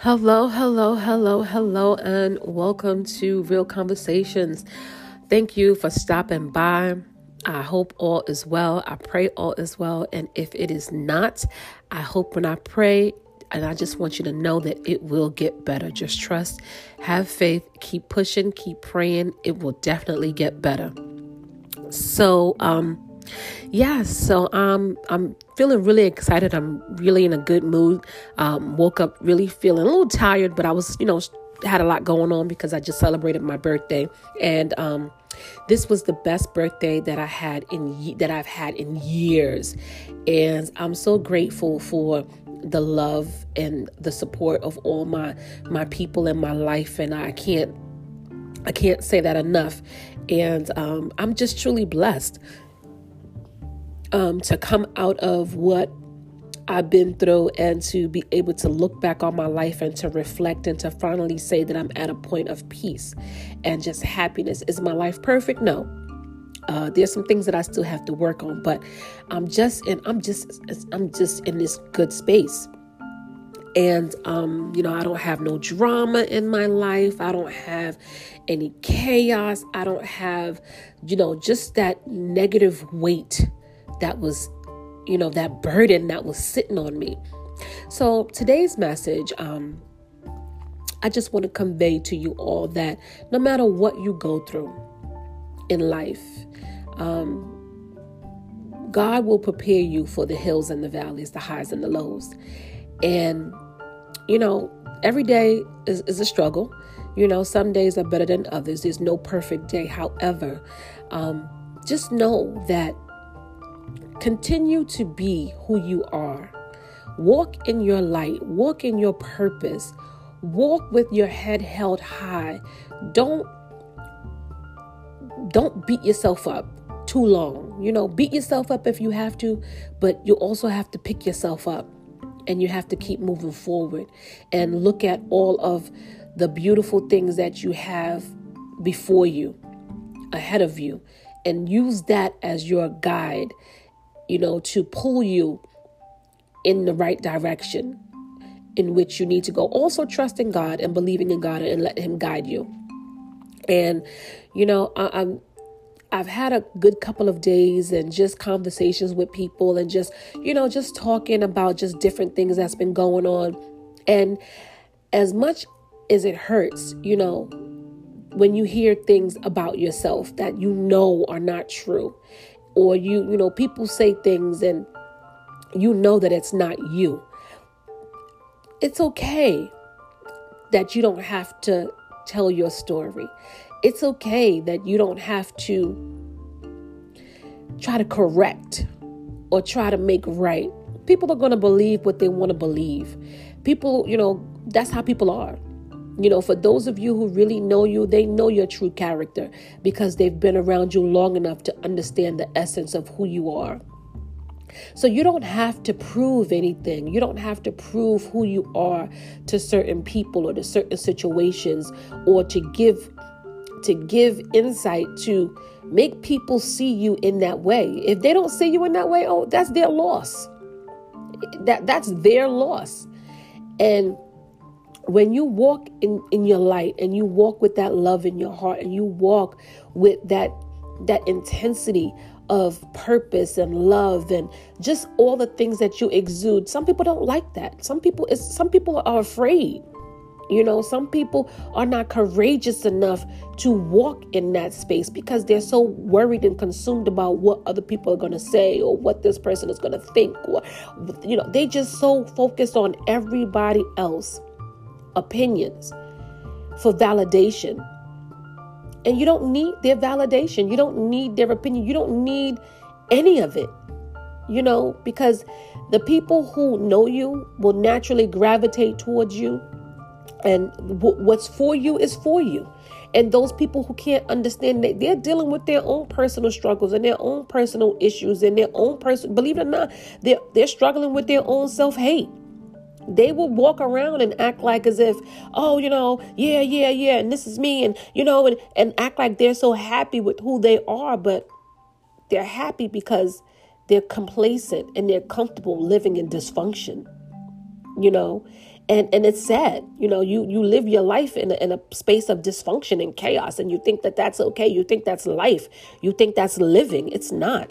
Hello, hello, hello, hello, and welcome to Real Conversations. Thank you for stopping by. I hope all is well. I pray all is well. And if it is not, I hope when I pray, and I just want you to know that it will get better. Just trust, have faith, keep pushing, keep praying. It will definitely get better. So, um, yeah, so um, I'm feeling really excited. I'm really in a good mood. Um, woke up really feeling a little tired, but I was, you know, had a lot going on because I just celebrated my birthday, and um, this was the best birthday that I had in that I've had in years, and I'm so grateful for the love and the support of all my my people in my life, and I can't I can't say that enough. And um, I'm just truly blessed um, to come out of what I've been through and to be able to look back on my life and to reflect and to finally say that I'm at a point of peace and just happiness. Is my life perfect? No. Uh, there's some things that I still have to work on, but I'm just in I'm just I'm just in this good space. And um, you know, I don't have no drama in my life. I don't have any chaos. I don't have, you know, just that negative weight that was, you know, that burden that was sitting on me. So today's message, um, I just want to convey to you all that no matter what you go through in life, um, God will prepare you for the hills and the valleys, the highs and the lows. And, you know, every day is, is a struggle. You know, some days are better than others. There's no perfect day. However, um, just know that Continue to be who you are. Walk in your light, walk in your purpose, walk with your head held high. Don't don't beat yourself up too long. You know, beat yourself up if you have to, but you also have to pick yourself up and you have to keep moving forward and look at all of the beautiful things that you have before you, ahead of you, and use that as your guide you know, to pull you in the right direction in which you need to go. Also, trusting God and believing in God and let Him guide you. And, you know, I, am I've had a good couple of days and just conversations with people and just, you know, just talking about just different things that's been going on. And as much as it hurts, you know, when you hear things about yourself that you know are not true or you you know people say things and you know that it's not you. It's okay that you don't have to tell your story. It's okay that you don't have to try to correct or try to make right. People are going to believe what they want to believe. People you know that's how people are you know, for those of you who really know you, they know your true character because they've been around you long enough to understand the essence of who you are. So you don't have to prove anything. You don't have to prove who you are to certain people or to certain situations or to give to give insight to make people see you in that way. If they don't see you in that way, oh, that's their loss. That that's their loss. And when you walk in, in your light and you walk with that love in your heart and you walk with that that intensity of purpose and love and just all the things that you exude some people don't like that. Some people is some people are afraid you know some people are not courageous enough to walk in that space because they're so worried and consumed about what other people are going to say or what this person is going to think or you know they just so focused on everybody else opinions for validation. And you don't need their validation. You don't need their opinion. You don't need any of it. You know, because the people who know you will naturally gravitate towards you. And w- what's for you is for you. And those people who can't understand that they're dealing with their own personal struggles and their own personal issues and their own person, believe it or not, they're, they're struggling with their own self hate they will walk around and act like as if, oh, you know, yeah, yeah, yeah, and this is me, and you know, and, and act like they're so happy with who they are, but they're happy because they're complacent and they're comfortable living in dysfunction, you know, and and it's sad you know you you live your life in a, in a space of dysfunction and chaos and you think that that's okay you think that's life you think that's living it's not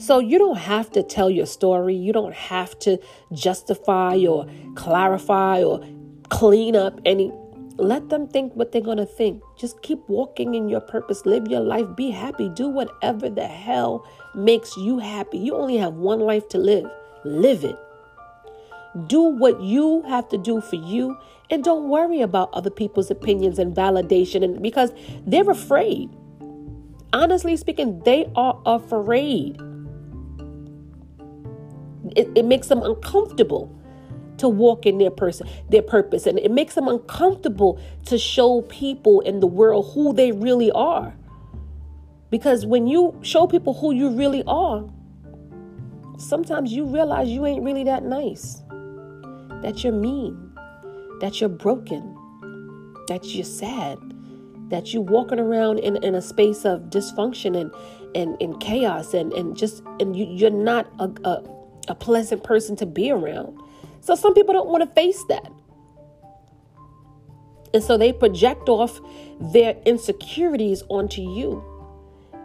so you don't have to tell your story. You don't have to justify or clarify or clean up any let them think what they're going to think. Just keep walking in your purpose. Live your life. Be happy. Do whatever the hell makes you happy. You only have one life to live. Live it. Do what you have to do for you and don't worry about other people's opinions and validation and because they're afraid. Honestly speaking, they are afraid. It, it makes them uncomfortable to walk in their person, their purpose, and it makes them uncomfortable to show people in the world who they really are. Because when you show people who you really are, sometimes you realize you ain't really that nice that you're mean, that you're broken, that you're sad, that you're walking around in, in a space of dysfunction and, and, and chaos and, and just and you, you're not a, a, a pleasant person to be around. So some people don't want to face that. And so they project off their insecurities onto you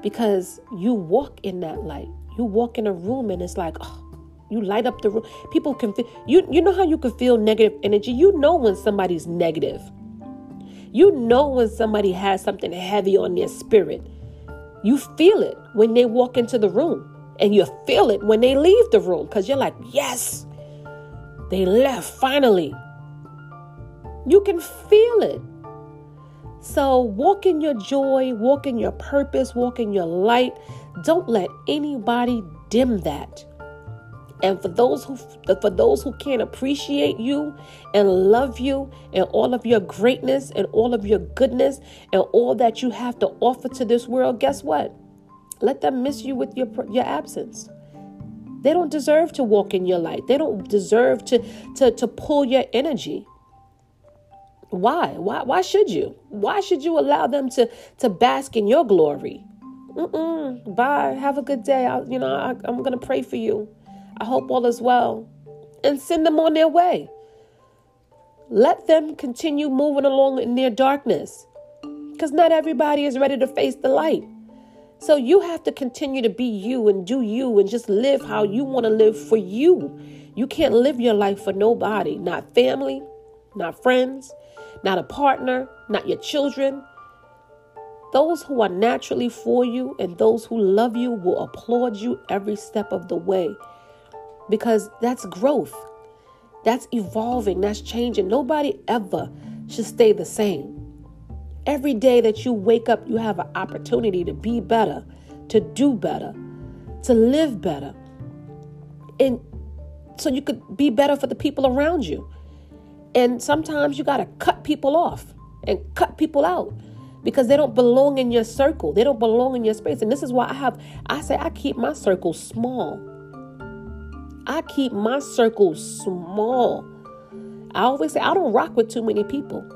because you walk in that light. You walk in a room and it's like, oh, you light up the room. People can feel you you know how you can feel negative energy. You know when somebody's negative. You know when somebody has something heavy on their spirit. You feel it when they walk into the room. And you feel it when they leave the room because you're like, yes, they left finally. You can feel it. So walk in your joy, walk in your purpose, walk in your light. Don't let anybody dim that. And for those who for those who can't appreciate you and love you and all of your greatness and all of your goodness and all that you have to offer to this world, guess what? Let them miss you with your your absence. They don't deserve to walk in your light. They don't deserve to to to pull your energy. Why? Why why should you? Why should you allow them to to bask in your glory? Mm-mm. Bye. Have a good day. I, you know, I, I'm gonna pray for you. I hope all is well. And send them on their way. Let them continue moving along in their darkness because not everybody is ready to face the light. So you have to continue to be you and do you and just live how you want to live for you. You can't live your life for nobody, not family, not friends, not a partner, not your children. Those who are naturally for you and those who love you will applaud you every step of the way because that's growth. That's evolving, that's changing. Nobody ever should stay the same. Every day that you wake up, you have an opportunity to be better, to do better, to live better. And so you could be better for the people around you. And sometimes you got to cut people off and cut people out because they don't belong in your circle. They don't belong in your space. And this is why I have I say I keep my circle small I keep my circle small. I always say I don't rock with too many people.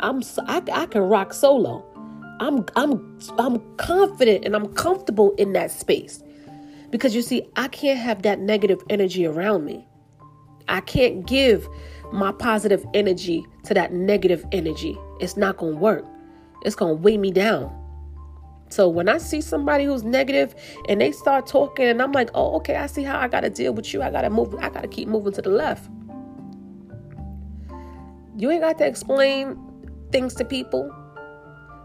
I'm I, I can rock solo. I'm I'm I'm confident and I'm comfortable in that space. Because you see, I can't have that negative energy around me. I can't give my positive energy to that negative energy. It's not going to work. It's going to weigh me down. So when I see somebody who's negative and they start talking, and I'm like, oh, okay, I see how I got to deal with you. I got to move. I got to keep moving to the left. You ain't got to explain things to people.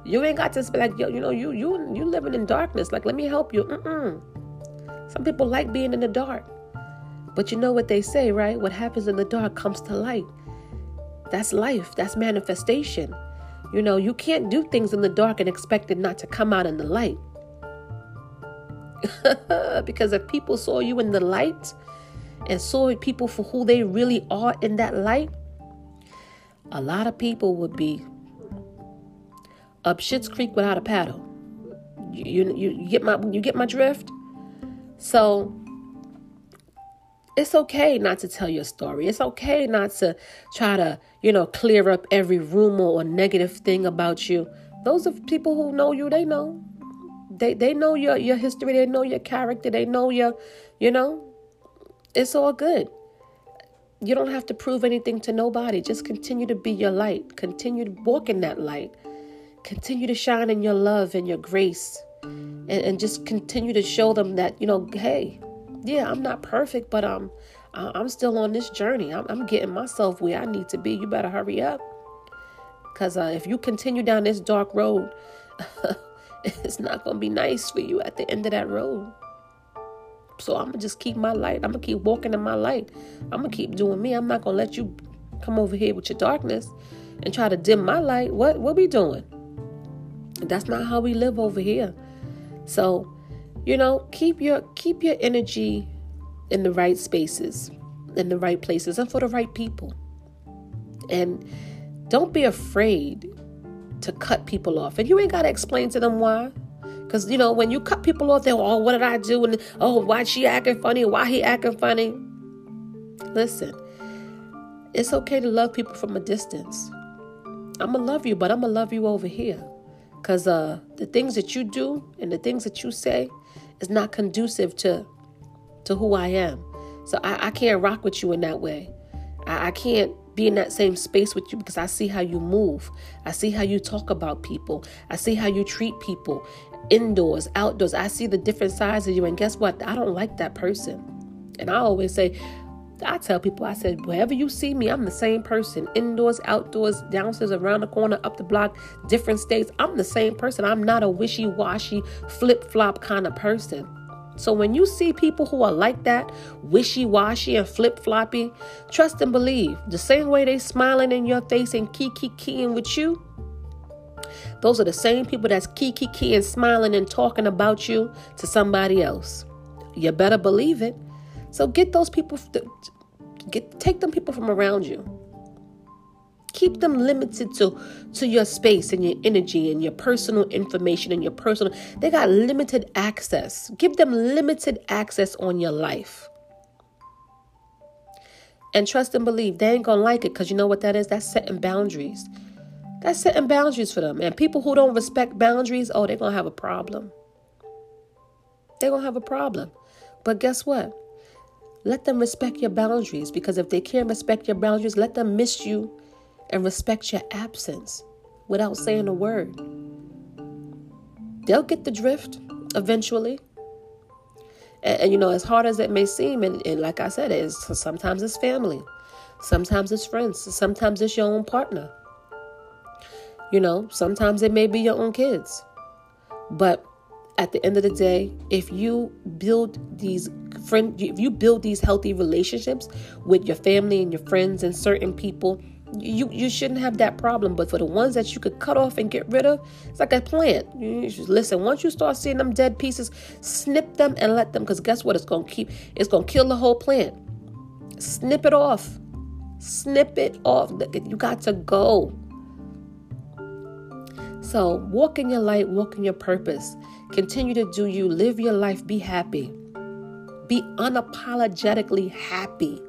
You ain't got to be like, yo, you know, you you you living in darkness. Like, let me help you. Mm-mm. Some people like being in the dark, but you know what they say, right? What happens in the dark comes to light. That's life. That's manifestation. You know, you can't do things in the dark and expect it not to come out in the light. because if people saw you in the light and saw people for who they really are in that light, a lot of people would be up Shit's Creek without a paddle. You, you, you get my you get my drift. So it's okay not to tell your story. It's okay not to try to, you know, clear up every rumor or negative thing about you. Those are people who know you, they know. They they know your your history, they know your character, they know your, you know, it's all good. You don't have to prove anything to nobody. Just continue to be your light. Continue to walk in that light. Continue to shine in your love and your grace. And, and just continue to show them that, you know, hey, yeah, I'm not perfect, but um, I'm still on this journey. I'm, I'm getting myself where I need to be. You better hurry up. Because uh, if you continue down this dark road, it's not to be nice for you at the end of that road. So I'm to just keep my light. I'm to keep walking in my light. I'm to keep doing me. I'm not to let you come over here with your darkness and try to dim my light. What what we doing? That's not how we live over here. So, you know, keep your keep your energy in the right spaces, in the right places and for the right people. And don't be afraid to cut people off. And you ain't got to explain to them why. Because, you know, when you cut people off, they're, oh, what did I do? And, oh, why she acting funny? Why he acting funny? Listen, it's okay to love people from a distance. I'm going to love you, but I'm going to love you over here. Because uh, the things that you do and the things that you say is not conducive to, to who I am. So I, I can't rock with you in that way. I, I can't be in that same space with you because I see how you move. I see how you talk about people. I see how you treat people indoors, outdoors. I see the different sides of you. And guess what? I don't like that person. And I always say, I tell people, I said, wherever you see me, I'm the same person. Indoors, outdoors, downstairs, around the corner, up the block, different states. I'm the same person. I'm not a wishy washy, flip flop kind of person. So when you see people who are like that, wishy washy and flip floppy, trust and believe. The same way they smiling in your face and kiki keying with you, those are the same people that's kiki key and smiling and talking about you to somebody else. You better believe it. So get those people, get take them people from around you. Keep them limited to, to your space and your energy and your personal information and your personal. They got limited access. Give them limited access on your life. And trust and believe they ain't gonna like it because you know what that is? That's setting boundaries. That's setting boundaries for them. And people who don't respect boundaries, oh, they're gonna have a problem. They're gonna have a problem. But guess what? Let them respect your boundaries because if they can't respect your boundaries, let them miss you and respect your absence without saying a word. They'll get the drift eventually. And, and you know, as hard as it may seem, and, and like I said, it is sometimes it's family, sometimes it's friends, sometimes it's your own partner. You know, sometimes it may be your own kids. But at the end of the day, if you build these friend if you build these healthy relationships with your family and your friends and certain people, you you shouldn't have that problem. But for the ones that you could cut off and get rid of, it's like a plant. Listen. Once you start seeing them dead pieces, snip them and let them. Because guess what? It's gonna keep. It's gonna kill the whole plant. Snip it off. Snip it off. You got to go. So walk in your light. Walk in your purpose. Continue to do you. Live your life. Be happy. Be unapologetically happy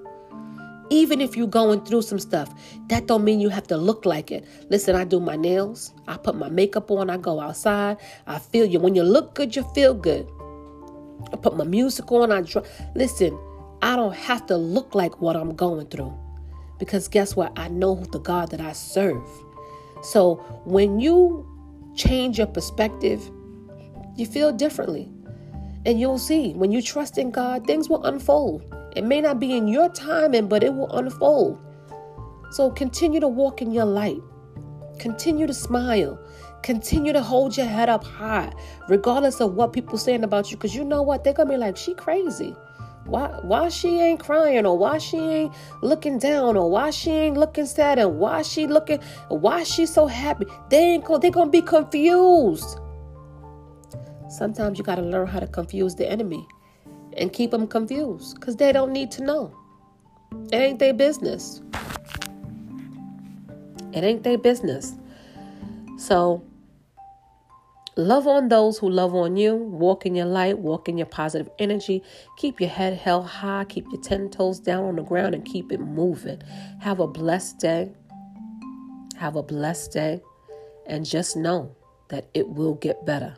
even if you're going through some stuff, that don't mean you have to look like it. Listen, I do my nails, I put my makeup on, I go outside, I feel you. When you look good, you feel good. I put my music on, I dr- listen. I don't have to look like what I'm going through, because guess what? I know the God that I serve. So when you change your perspective, you feel differently. And you'll see when you trust in God, things will unfold. It may not be in your timing, but it will unfold. So continue to walk in your light. Continue to smile. Continue to hold your head up high, regardless of what people saying about you. Because you know what? They're gonna be like, she crazy. Why why she ain't crying or why she ain't looking down or why she ain't looking sad and why she looking why she so happy? They ain't they're gonna be confused. Sometimes you gotta learn how to confuse the enemy and keep them confused because they don't need to know. It ain't their business. It ain't their business. So, love on those who love on you. Walk in your light, walk in your positive energy. Keep your head held high, keep your 10 toes down on the ground, and keep it moving. Have a blessed day. Have a blessed day. And just know that it will get better.